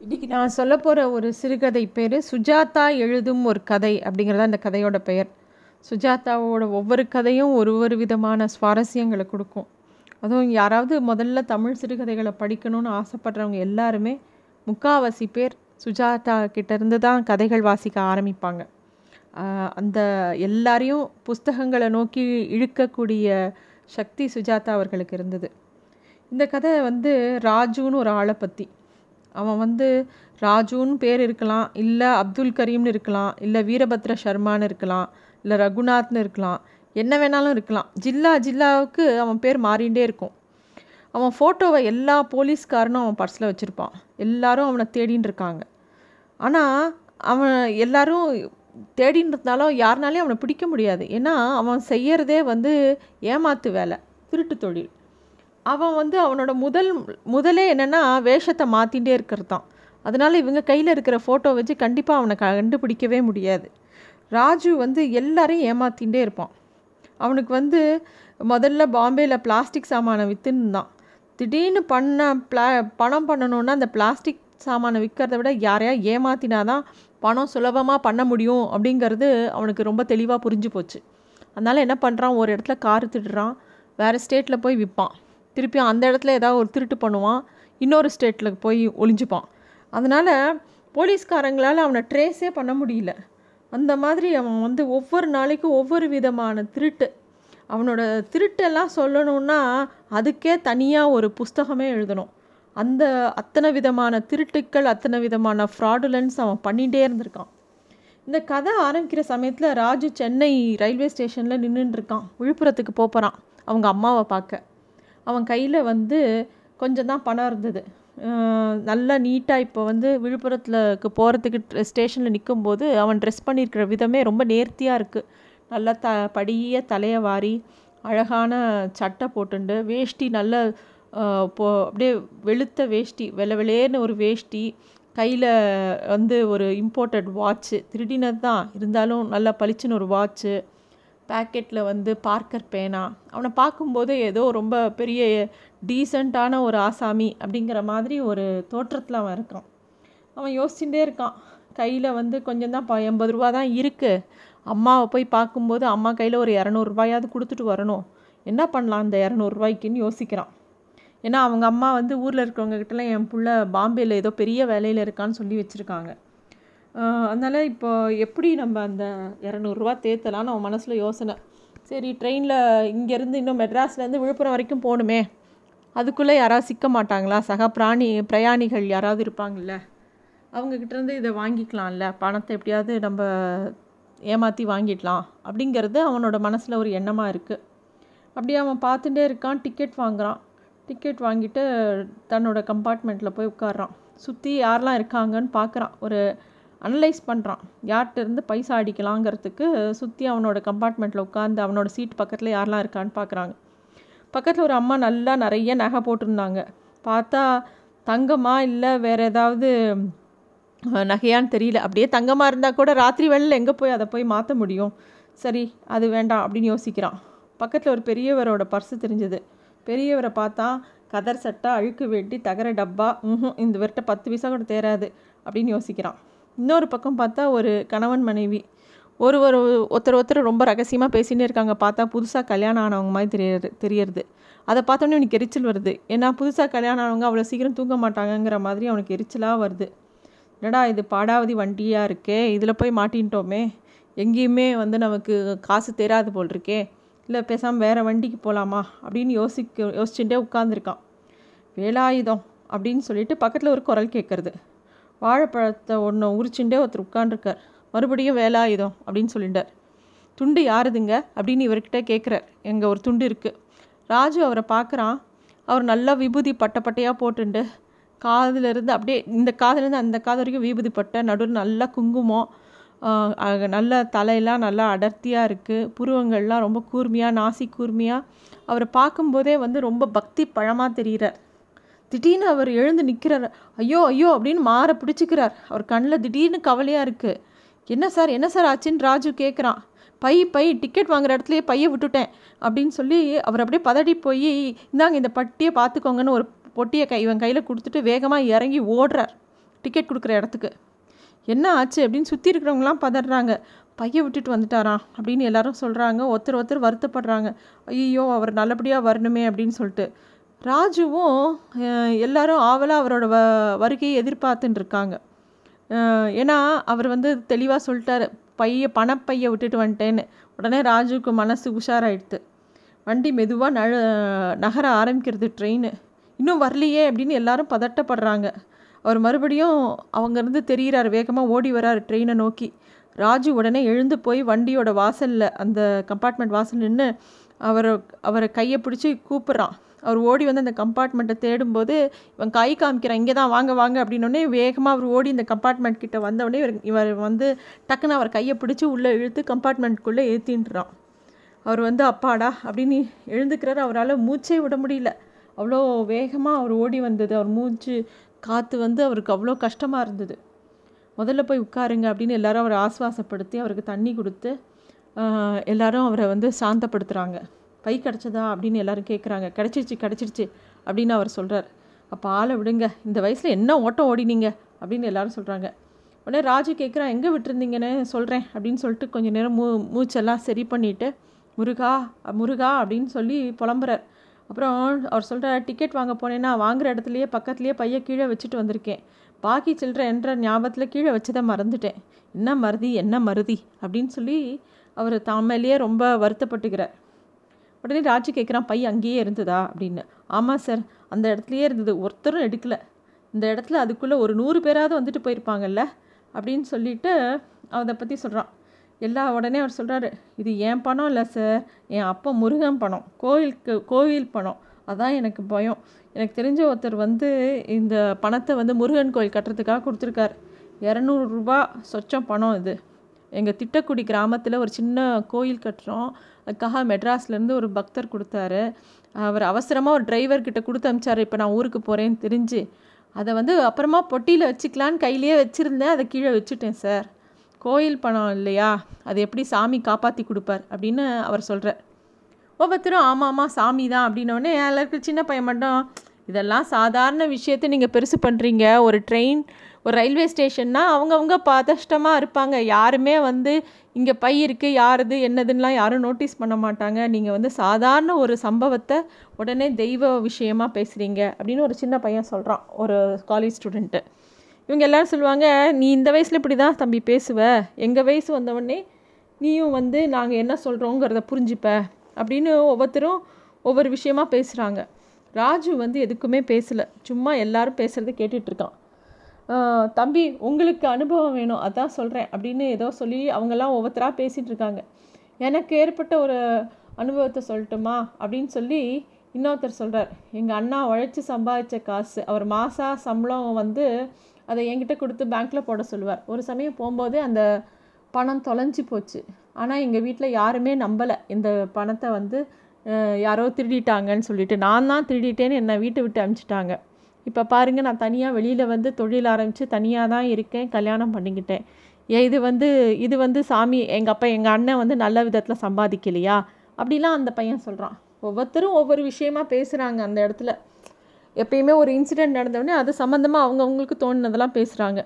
இன்றைக்கி நான் சொல்ல போகிற ஒரு சிறுகதை பேர் சுஜாதா எழுதும் ஒரு கதை அப்படிங்கிறதா அந்த கதையோட பெயர். சுஜாதாவோட ஒவ்வொரு கதையும் ஒரு ஒரு விதமான சுவாரஸ்யங்களை கொடுக்கும். அதுவும் யாராவது முதல்ல தமிழ் சிறுகதைகளை படிக்கணும்னு ஆசைப்படுறவங்க எல்லாருமே முக்காவாசி பேர் சுஜாதா கிட்டேருந்து தான் கதைகள் வாசிக்க ஆரம்பிப்பாங்க. அந்த எல்லாரையும் புஸ்தகங்களை நோக்கி இழுக்கக்கூடிய சக்தி சுஜாதா அவர்களுக்கு இருந்தது. இந்த கதை வந்து ராஜுன்னு ஒரு ஆளை பற்றி அவன் வந்து ராஜுன்னு பேர் இருக்கலாம் இல்லை அப்துல் கரீம்னு இருக்கலாம் இல்லை வீரபத்ர சர்மான்னு இருக்கலாம் இல்லை ரகுநாத்னு இருக்கலாம் என்ன வேணாலும் இருக்கலாம். ஜில்லா ஜில்லாவுக்கு அவன் பேர் மாறிண்டே இருக்கும். அவன் ஃபோட்டோவை எல்லா போலீஸ்காரனும் அவன் பர்ஸில் வச்சுருப்பான். எல்லாரும் அவனை தேடின்னு இருக்காங்க. ஆனால் அவன் எல்லாரும் தேடின்னு இருந்தாலும் யாருனாலையும் அவனை பிடிக்க முடியாது. ஏன்னா அவன் செய்கிறதே வந்து ஏமாத்து வேலை திருட்டு தொழில். அவன் வந்து அவனோட முதல் முதலே என்னென்னா வேஷத்தை மாற்றிகிட்டே இருக்கிறது தான் அதனால் இவங்க கையில் இருக்கிற ஃபோட்டோ வச்சு கண்டிப்பாக அவனை கண்டுபிடிக்கவே முடியாது. ராஜு வந்து எல்லாரையும் ஏமாற்றிகிட்டே இருப்பான். அவனுக்கு வந்து முதல்ல பாம்பேயில் பிளாஸ்டிக் சாமானை விற்றுன்னு திடீர்னு பண்ண பிளா பணம் பண்ணணுன்னா அந்த பிளாஸ்டிக் சாமானை விற்கிறத விட யாரையா ஏமாத்தினாதான் பணம் சுலபமாக பண்ண முடியும் அப்படிங்கிறது அவனுக்கு ரொம்ப தெளிவாக புரிஞ்சு போச்சு. அதனால் என்ன பண்ணுறான் ஒரு இடத்துல கார் திடுறான் வேறு ஸ்டேட்டில் போய் விற்பான் திருப்பி அந்த இடத்துல ஏதாவது ஒரு திருட்டு பண்ணுவான் இன்னொரு ஸ்டேட்டில் போய் ஒளிஞ்சுப்பான். அதனால் போலீஸ்காரங்களால் அவனை ட்ரேஸே பண்ண முடியல. அந்த மாதிரி அவன் வந்து ஒவ்வொரு நாளைக்கும் ஒவ்வொரு விதமான திருட்டு. அவனோட திருட்டெல்லாம் சொல்லணுன்னா அதுக்கே தனியாக ஒரு புஸ்தகமே எழுதணும். அந்த அத்தனை விதமான திருட்டுக்கள் அத்தனை விதமான ஃப்ராடுலன்ஸ் அவன் பண்ணிகிட்டே இருந்திருக்கான். இந்த கதை ஆரம்பிக்கிற சமயத்தில் ராஜு சென்னை ரயில்வே ஸ்டேஷனில் நின்றுட்டுருக்கான் விழுப்புரத்துக்கு போகிறான் அவங்க அம்மாவை பார்க்க. அவன் கையில் வந்து கொஞ்சம் தான் பணம் இருந்தது. நல்லா நீட்டாக இப்போ வந்து விழுப்புரத்துலக்கு போகிறதுக்கு ஸ்டேஷனில் நிற்கும்போது அவன் ட்ரெஸ் பண்ணியிருக்கிற விதமே ரொம்ப நேர்த்தியாக இருக்குது நல்லா த படிய தலையை வாரி அழகான சட்டை போட்டுண்டு வேஷ்டி நல்ல போ அப்படியே வெளுத்த வேஷ்டி வெள்ளை வெளேர்னு ஒரு வேஷ்டி கையில் வந்து ஒரு இம்போர்ட்டட் வாட்ச்சு திருடினது தான் இருந்தாலும் நல்லா பளிச்சுன்னு ஒரு வாட்ச்சு பேக்கெட்டில் வந்து பார்க்கர் பேனா. அவனை பார்க்கும்போது ஏதோ ரொம்ப பெரிய டீசெண்டான ஒரு ஆசாமி அப்படிங்கிற மாதிரி ஒரு தோற்றத்தில் அவன் இருக்கான். அவன் யோசிச்சுட்டே இருக்கான். கையில் வந்து கொஞ்சம் தான் ப எண்பது ரூபா தான் இருக்குது அம்மாவை போய் பார்க்கும்போது அம்மா கையில் ஒரு இரநூறுபாயாவது கொடுத்துட்டு வரணும். என்ன பண்ணலாம் அந்த இரநூறுபாய்க்குன்னு யோசிக்கிறான். ஏன்னா அவங்க அம்மா வந்து ஊரில் இருக்கிறவங்கக்கிட்டலாம் என் பிள்ளை பாம்பேயில் ஏதோ பெரிய வேலையில் இருக்கான்னு சொல்லி வச்சுருக்காங்க. அதனால் இப்போ எப்படி நம்ம அந்த இரநூறுவா தேர்த்தலாம் அவன் மனசில் யோசனை. சரி ட்ரெயினில் இங்கேருந்து இன்னும் மெட்ராஸ்லேருந்து விழுப்புரம் வரைக்கும் போகணுமே. அதுக்குள்ளே யாராவது சிக்க மாட்டாங்களா? சக பிராணி பிரயாணிகள் யாராவது இருப்பாங்கள்ல அவங்கக்கிட்டேருந்து இதை வாங்கிக்கலாம்ல. பணத்தை எப்படியாவது நம்ம ஏமாற்றி வாங்கிடலாம் அப்படிங்கிறது அவனோட மனசில் ஒரு எண்ணமாக இருக்குது அப்படியே அவன் பார்த்துட்டே இருக்கான் டிக்கெட் வாங்குறான். டிக்கெட் வாங்கிட்டு தன்னோட கம்பார்ட்மெண்ட்டில் போய் உட்கார்றான். சுற்றி யாரெல்லாம் இருக்காங்கன்னு பார்க்குறான். ஒரு அனலைஸ் பண்ணுறான் யார்கிட்ட இருந்து பைசா அடிக்கலாங்கிறதுக்கு சுற்றி அவனோட கம்பார்ட்மெண்ட்டில் உட்காந்து அவனோட சீட் பக்கத்தில் யாரெல்லாம் இருக்கான்னு பார்க்குறாங்க பக்கத்தில் ஒரு அம்மா நல்லா நிறைய நகை போட்டிருந்தாங்க. பார்த்தா தங்கமா இல்லை வேறு ஏதாவது நகையான்னு தெரியல. அப்படியே தங்கமாக இருந்தால் கூட ராத்திரி வேளையில் எங்கே போய் அதை போய் மாற்ற முடியும்? சரி அது வேண்டாம் அப்படின்னு யோசிக்கிறான். பக்கத்தில் ஒரு பெரியவரோட பர்ஸு தெரிஞ்சது. பெரியவரை பார்த்தா கதர் சட்டை அழுக்கு வெட்டி தகர டப்பா ம் இந்த விரட்ட பத்து பைசா கூட தேராது அப்படின்னு யோசிக்கிறான். இன்னொரு பக்கம் பார்த்தா ஒரு கணவன் மனைவி. ஒரு ஒரு ஒருத்தர் ஒருத்தர் ரொம்ப ரகசியமாக பேசிகிட்டே இருக்காங்க. பார்த்தா புதுசாக கல்யாணம் ஆனவங்க மாதிரி தெரியறது தெரியறது. அதை பார்த்தோன்னே அவனுக்கு எரிச்சல் வருது. ஏன்னா புதுசாக கல்யாணம் ஆனவங்க அவ்வளோ சீக்கிரம் தூங்க மாட்டாங்கங்கிற மாதிரி அவனுக்கு எரிச்சலாக வருது. என்னடா இது பாடாவதி வண்டியாக இருக்கே? இதில் போய் மாட்டின்ட்டோமே. எங்கேயுமே வந்து நமக்கு காசு தெரியாது போல் இருக்கே இல்லை பேசாமல் வேறு வண்டிக்கு போகலாமா அப்படின்னு யோசிக்க யோசிச்சுட்டே உட்காந்துருக்கான் வேலாயுதம் அப்படின்னு சொல்லிட்டு பக்கத்தில் ஒரு குரல் கேட்குறது வாழைப்பழத்தை ஒன்று உரிச்சுண்டே ஒருத்தர் உட்காண்டிருக்கார் மறுபடியும் வேலாயுதம் அப்படின்னு சொல்லிட்டார். துண்டு யாருதுங்க? அப்படின்னு இவர்கிட்ட கேட்குறார் எங்கள் ஒரு துண்டு இருக்குது ராஜு அவரை பார்க்குறான் அவர் நல்லா விபூதி பட்டை பட்டையாக போட்டுண்டு காதிலிருந்து அப்படியே இந்த காதுலேருந்து அந்த காது வரைக்கும் விபூதி பட்டை நடுவில் நல்லா குங்குமம் நல்ல தலையெல்லாம் நல்லா அடர்த்தியாக இருக்குது புருவங்கள்லாம் ரொம்ப கூர்மையாக நாசி கூர்மையாக அவரை பார்க்கும்போதே வந்து ரொம்ப பக்தி பழமாக தெரிகிறார் திடீர்னு அவர் எழுந்து நிற்கிறார் ஐயோ ஐயோ அப்படின்னு மாற பிடிச்சிக்கிறார். அவர் கண்ணில் திடீர்னு கவலையாக இருக்குது என்ன சார் என்ன சார் ஆச்சுன்னு ராஜு கேட்குறான் பை பை டிக்கெட் வாங்குற இடத்துலையே பையை விட்டுட்டேன். அப்படின்னு சொல்லி அவர் அப்படியே பதடி போய் இந்தாங்க இந்த பட்டியை பார்த்துக்கோங்கன்னு ஒரு பொட்டியை கை இவன் கையில் கொடுத்துட்டு வேகமாக இறங்கி ஓடுறார் டிக்கெட் கொடுக்குற இடத்துக்கு. என்ன ஆச்சு? அப்படின்னு சுற்றி இருக்கிறவங்களாம் பதறாங்க. பைய விட்டுட்டு வந்துட்டாராம். அப்படின்னு எல்லாரும் சொல்கிறாங்க ஒருத்தர் ஒருத்தர் வருத்தப்படுறாங்க. ஐயோ அவர் நல்லபடியாக வரணுமே அப்படின்னு சொல்லிட்டு. ராஜுவும் எல்லாரும் ஆவலாக அவரோட வ வருகையை எதிர்பார்த்துட்டு இருக்காங்க. ஏன்னா அவர் வந்து தெளிவாக சொல்லிட்டாரு பைய பணப்பையை விட்டுட்டு வந்துட்டேன்னு. உடனே ராஜுவுக்கு மனசு உஷாராயிடுது வண்டி மெதுவாக நழு நகர ஆரம்பிக்கிறது ட்ரெயின் இன்னும் வரலையே அப்படின்னு எல்லாரும் பதட்டப்படுறாங்க. அவர் மறுபடியும் அவங்கேருந்து தெரிகிறார் வேகமாக ஓடி வரார் ட்ரெயினை நோக்கி. ராஜு உடனே எழுந்து போய் வண்டியோட வாசலில் அந்த கம்பார்ட்மெண்ட் வாசல் நின்று அவர் அவரை கையை பிடிச்சி கூப்பிட்றான். அவர் ஓடி வந்து அந்த கம்பார்ட்மெண்ட்டை தேடும்போது இவன் கை காமிக்கிறான் இங்கே தான் வாங்க வாங்க அப்படின்னோடனே வேகமாக அவர் ஓடி இந்த கம்பார்ட்மெண்ட் கிட்ட வந்தவுடனே இவர் இவர் வந்து டக்குன்னு அவர் கையை பிடிச்சி உள்ளே இழுத்து கம்பார்ட்மெண்ட்குள்ளே ஏற்றின்றான் அவர் வந்து அப்பாடா அப்படின்னு எழுந்துக்கிறார். அவரால் மூச்சே விட முடியல. அவ்வளோ வேகமாக அவர் ஓடி வந்தது. அவர் மூச்சு காற்று வந்து அவருக்கு அவ்வளோ கஷ்டமாக இருந்தது. முதல்ல போய் உட்காருங்க அப்படின்னு எல்லாரும் அவரை ஆஸ்வாசப்படுத்தி அவருக்கு தண்ணி கொடுத்து எல்லாரும் அவரை வந்து சாந்தப்படுத்துகிறாங்க பை கிடச்சதா அப்படின்னு எல்லோரும் கேட்குறாங்க கிடச்சிருச்சு கிடச்சிருச்சு அப்படின்னு அவர் சொல்கிறார் அப்போ ஆளை விடுங்க. இந்த வயசில் என்ன ஓட்டம் ஓடினீங்க? அப்படின்னு எல்லாரும் சொல்கிறாங்க உடனே ராஜு கேட்குறான் எங்கே விட்டுருந்தீங்கன்னு சொல்கிறேன் அப்படின்னு சொல்லிட்டு கொஞ்சம் நேரம் மூ மூச்செல்லாம் சரி பண்ணிவிட்டு முருகா முருகா அப்படின்னு சொல்லி புலம்புறார். அப்புறம் அவர் சொல்கிறார் டிக்கெட் வாங்க போனேன்னா வாங்குகிற இடத்துலையே பக்கத்துலேயே பைய கீழே வச்சுட்டு வந்திருக்கேன். பாக்கி சில்லற என்ற ஞாபகத்தில் கீழே வச்சதை மறந்துட்டேன். என்ன மருதி என்ன மருதி அப்படின்னு சொல்லி அவர் தாமேலேயே ரொம்ப வருத்தப்பட்டுக்கிறார். உடனே ராஜு கேட்குறான் பை அங்கேயே இருந்ததா? அப்படின்னு. ஆமாம் சார் அந்த இடத்துலையே இருந்தது. ஒருத்தரும் எடுக்கலை. இந்த இடத்துல அதுக்குள்ளே ஒரு நூறு பேராவது வந்துட்டு போயிருப்பாங்கல்ல? அப்படின்னு சொல்லிட்டு அதை பற்றி சொல்கிறான் எல்லா உடனே அவர் சொல்கிறாரு இது என் பணம் இல்லை சார். என் அப்பா முருகன் பணம். கோவிலுக்கு கோவில் பணம். அதான் எனக்கு பயம். எனக்கு தெரிஞ்ச ஒருத்தர் வந்து இந்த பணத்தை வந்து முருகன் கோயில் கட்டுறதுக்காக கொடுத்துருக்கார். இரநூறுபா சொச்சம் பணம் இது. எங்கள் திட்டக்குடி கிராமத்தில் ஒரு சின்ன கோயில் கட்டுறோம். அதுக்காக மெட்ராஸ்லேருந்து ஒரு பக்தர் கொடுத்தாரு. அவர் அவசரமாக ஒரு டிரைவர்கிட்ட கொடுத்து அனுப்பிச்சார் இப்போ நான் ஊருக்கு போகிறேன்னு தெரிஞ்சு. அதை வந்து அப்புறமா பொட்டியில் வச்சுக்கலான்னு கையிலேயே வச்சுருந்தேன். அதை கீழே வச்சுட்டேன் சார். கோயில் பணம் இல்லையா? அது எப்படி சாமி காப்பாற்றி கொடுப்பார் அப்படின்னு அவர் சொல்கிறார் ஒவ்வொருத்தரும் ஆமாம் ஆமாம் சாமி தான் அப்படின்னோடனே எல்லாருக்கும் சின்ன பையன் மட்டும் இதெல்லாம் சாதாரண விஷயத்தை நீங்கள் பெருசு பண்ணுறீங்க ஒரு ட்ரெயின் ஒரு ரயில்வே ஸ்டேஷன்னா அவங்கவுங்க பதஷ்டமாக இருப்பாங்க. யாருமே வந்து இங்கே பை இருக்குது யாருது என்னதுன்னெலாம் யாரும் நோட்டீஸ் பண்ண மாட்டாங்க. நீங்கள் வந்து சாதாரண ஒரு சம்பவத்தை உடனே தெய்வ விஷயமாக பேசுகிறீங்க அப்படின்னு ஒரு சின்ன பையன் சொல்கிறான் ஒரு காலேஜ் ஸ்டூடெண்ட்டு இவங்க எல்லோரும் சொல்லுவாங்க நீ இந்த வயசில் இப்படி தான் தம்பி பேசுவ. எங்கள் வயசு வந்தவொடனே நீயும் வந்து நாங்கள் என்ன சொல்கிறோங்கிறத புரிஞ்சுப்ப. அப்படின்னு ஒவ்வொருத்தரும் ஒவ்வொரு விஷயமா பேசுகிறாங்க ராஜு வந்து எதுக்குமே பேசலை. சும்மா எல்லாரும் பேசுகிறத கேட்டுட்ருக்கான் தம்பி உங்களுக்கு அனுபவம் வேணும் அதான் சொல்கிறேன் அப்படின்னு ஏதோ சொல்லி அவங்கெல்லாம் ஒவ்வொருத்தராக பேசிகிட்டு இருக்காங்க. எனக்கு ஏற்பட்ட ஒரு அனுபவத்தை சொல்லட்டுமா? அப்படின்னு சொல்லி இன்னொருத்தர் சொல்கிறார் எங்கள் அண்ணா உழைச்சி சம்பாதிச்ச காசு அவர் மாதா சம்பளம் வந்து அதை என்கிட்ட கொடுத்து பேங்க்கில் போட சொல்லுவார். ஒரு சமயம் போகும்போது அந்த பணம் தொலைஞ்சி போச்சு. ஆனால் எங்கள் வீட்டில் யாருமே நம்பலை. இந்த பணத்தை வந்து யாரோ திருடிட்டாங்கன்னு சொல்லிட்டு நான் தான் திருடிட்டேன்னு என்னை வீட்டை விட்டு அனுப்பிச்சிட்டாங்க இப்போ பாருங்கள் நான் தனியாக வெளியில் வந்து தொழில் ஆரம்பித்து தனியாக தான் இருக்கேன் கல்யாணம் பண்ணிக்கிட்டேன். இது வந்து இது வந்து சாமி எங்கள் அப்பா எங்கள் அண்ணன் வந்து நல்ல விதத்தில் சம்பாதிக்கலையா? அப்படிலாம் அந்த பையன் சொல்கிறான் ஒவ்வொருத்தரும் ஒவ்வொரு விஷயமா பேசுகிறாங்க அந்த இடத்துல. எப்பயுமே ஒரு இன்சிடெண்ட் நடந்தவுடனே அது சம்மந்தமாக அவங்கவுங்களுக்கு தோணுனதெல்லாம் பேசுகிறாங்க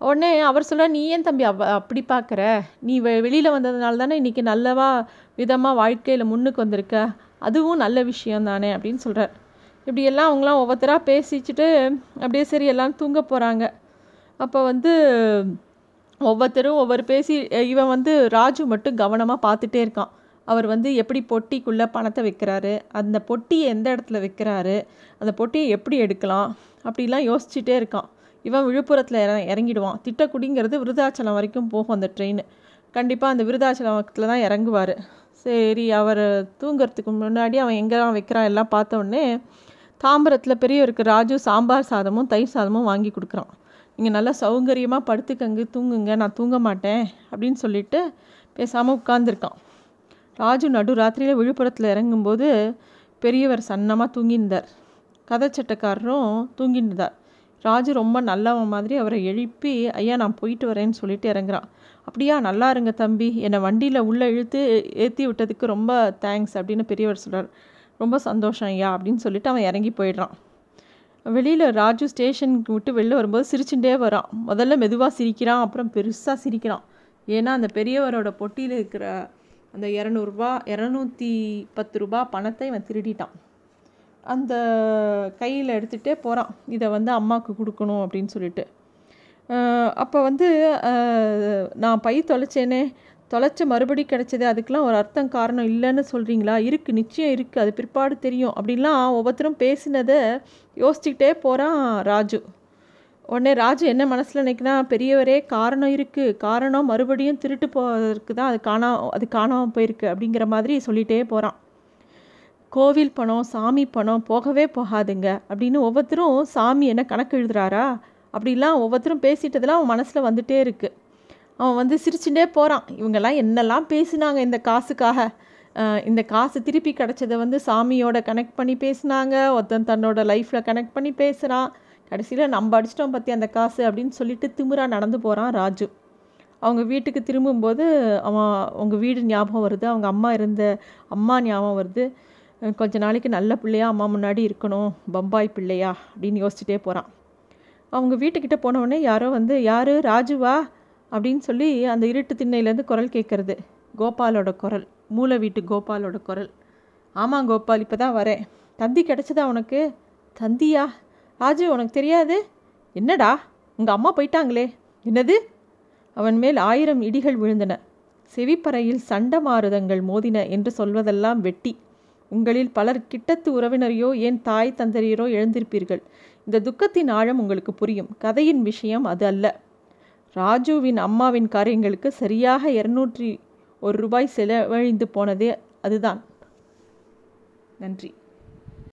உடனே அவர் சொல்ல நீ ஏன் தம்பி அவ அப்படி பார்க்குற நீ வெ வெளியில் வந்ததுனால தானே இன்றைக்கி நல்லவா விதமாக வாழ்க்கையில் முன்னுக்கு வந்திருக்க? அதுவும் நல்ல விஷயம் தானே? அப்படின்னு சொல்கிறார் இப்படியெல்லாம் அவங்களாம் ஒவ்வொருத்தராக பேசிச்சுட்டு அப்படியே சரி எல்லாம் தூங்க போகிறாங்க அப்போ வந்து ஒவ்வொருத்தரும் ஒவ்வொரு பேசி இவன் வந்து ராஜு மட்டும் கவனமாக பார்த்துட்டே இருக்கான். அவர் வந்து எப்படி பொட்டிக்குள்ளே பணத்தை வைக்கிறாரு? அந்த பொட்டியை எந்த இடத்துல வைக்கிறாரு? அந்த பொட்டியை எப்படி எடுக்கலாம்? அப்படிலாம் யோசிச்சுட்டே இருக்கான். இவன் விழுப்புரத்தில் இற இறங்கிடுவான். திட்டக்குடிங்கிறது விருதாச்சலம் வரைக்கும் போகும் அந்த ட்ரெயின் கண்டிப்பாக அந்த விருதாச்சலத்தில் தான் இறங்குவார். சரி அவர் தூங்கிறதுக்கு முன்னாடி அவன் எங்கெல்லாம் வைக்கிறான் எல்லாம் பார்த்த உடனே தாம்பரத்தில் பெரியவருக்கு ராஜு சாம்பார் சாதமும் தயிர் சாதமும் வாங்கி கொடுக்குறான். நீங்கள் நல்லா சௌகரியமாக படுத்துக்கங்க தூங்குங்க நான் தூங்க மாட்டேன் அப்படின்னு சொல்லிட்டு பேசாமல் உட்காந்துருக்கான் ராஜு நடு ராத்திரியில் விழுப்புரத்தில் இறங்கும்போது பெரியவர் சன்னமாக தூங்கியிருந்தார். கதை சட்டக்காரரும் தூங்கியிருந்தார். ராஜு ரொம்ப நல்லவன் மாதிரி அவரை எழுப்பி ஐயா நான் போயிட்டு வரேன்னு சொல்லிட்டு இறங்குறான். அப்படியா? நல்லா இருங்க தம்பி. என்னை வண்டியில் உள்ளே இழுத்து ஏற்றி விட்டதுக்கு ரொம்ப தேங்க்ஸ் அப்படின்னு பெரியவர் சொல்கிறார் ரொம்ப சந்தோஷம் ஐயா அப்படின்னு சொல்லிட்டு அவன் இறங்கி போயிடுறான். வெளியில் ராஜு ஸ்டேஷனுக்கு விட்டு வெளில வரும்போது சிரிச்சுட்டே வரான். முதல்ல மெதுவாக சிரிக்கிறான் அப்புறம் பெருசாக சிரிக்கிறான். ஏன்னா அந்த பெரியவரோட பொட்டியில் இருக்கிற அந்த இரநூறுபா இரநூத்தி பத்து ரூபா பணத்தை இவன் திருடிட்டான். அந்த கையில் எடுத்துகிட்டே போகிறான் இதை வந்து அம்மாவுக்கு கொடுக்கணும் அப்படின்னு சொல்லிட்டு. அப்போ வந்து நான் பை தொலைச்சேனே. தொலைச்ச மறுபடி கிடச்சது அதுக்கெலாம் ஒரு அர்த்தம் காரணம் இல்லைன்னு சொல்கிறீங்களா இருக்குது நிச்சயம் இருக்குது அது பிற்பாடு தெரியும். அப்படின்லாம் ஒவ்வொருத்தரும் பேசினதை யோசிச்சுக்கிட்டே போகிறான் ராஜு. உடனே ராஜு என்ன மனசில் நினைக்கிறான் பெரியவரே காரணம் இருக்குது காரணம் மறுபடியும் திருட்டு போவதற்கு தான் அது காணா அது காணாமல் போயிருக்கு அப்படிங்கிற மாதிரி சொல்லிகிட்டே போகிறான் கோவில் பணம் சாமி பணம் போகவே போகாதுங்க. அப்படின்னு ஒவ்வொருத்தரும் சாமி என்ன கணக்கு எழுதுறாரா? அப்படிலாம் ஒவ்வொருத்தரும் பேசிட்டதெல்லாம் அவன் மனசில் வந்துகிட்டே இருக்குது அவன் வந்து சிரிச்சுட்டே போகிறான் இவங்கெல்லாம் என்னெல்லாம் பேசினாங்க இந்த காசுக்காக? இந்த காசு திருப்பி கிடச்சதை வந்து சாமியோட கனெக்ட் பண்ணி பேசினாங்க. ஒருத்தன் தன்னோட லைஃப்பில் கனெக்ட் பண்ணி பேசுகிறான் கடைசியில் நம்ம அடிச்சிட்டோம் பற்றி அந்த காசு அப்படின்னு சொல்லிட்டு திமுறா நடந்து போகிறான் ராஜு. அவங்க வீட்டுக்கு திரும்பும்போது அவன் அவங்க வீடு ஞாபகம் வருது. அவங்க அம்மா இருந்த அம்மா ஞாபகம் வருது. கொஞ்ச நாளைக்கு நல்ல பிள்ளையா அம்மா முன்னாடி இருக்கணும் பம்பாய் பிள்ளையா அப்படின்னு யோசிச்சுட்டே போகிறான் அவங்க வீட்டுக்கிட்ட போனவுடனே யாரோ வந்து யார்? ராஜுவா அப்படின்னு சொல்லி அந்த இருட்டு திண்ணையிலேருந்து குரல் கேட்குறது கோபாலோட குரல் மூளை வீட்டு கோபாலோட குரல். ஆமாம் கோபால் இப்போ தான் வரேன். தந்தி கிடச்சதா உனக்கு? தந்தியா? ராஜு உனக்கு தெரியாது? என்னடா? உங்கள் அம்மா போயிட்டாங்களே. என்னது? அவன் மேல் ஆயிரம் இடிகள் விழுந்தன. செவிப்பறையில் சண்ட மாறுதங்கள் மோதின என்று சொல்வதெல்லாம் வெட்டி. உங்களில் பலர் கிட்டத்து உறவினரையோ ஏன் தாய் தந்தையரோ எழுந்திருப்பீர்கள்? இந்த துக்கத்தின் ஆழம் உங்களுக்கு புரியும். கதையின் விஷயம் அது அல்ல. ராஜுவின் அம்மாவின் காரியங்களுக்கு சரியாக இருநூற்றி ஒரு ரூபாய் செலவழிந்து போனதே அதுதான். நன்றி.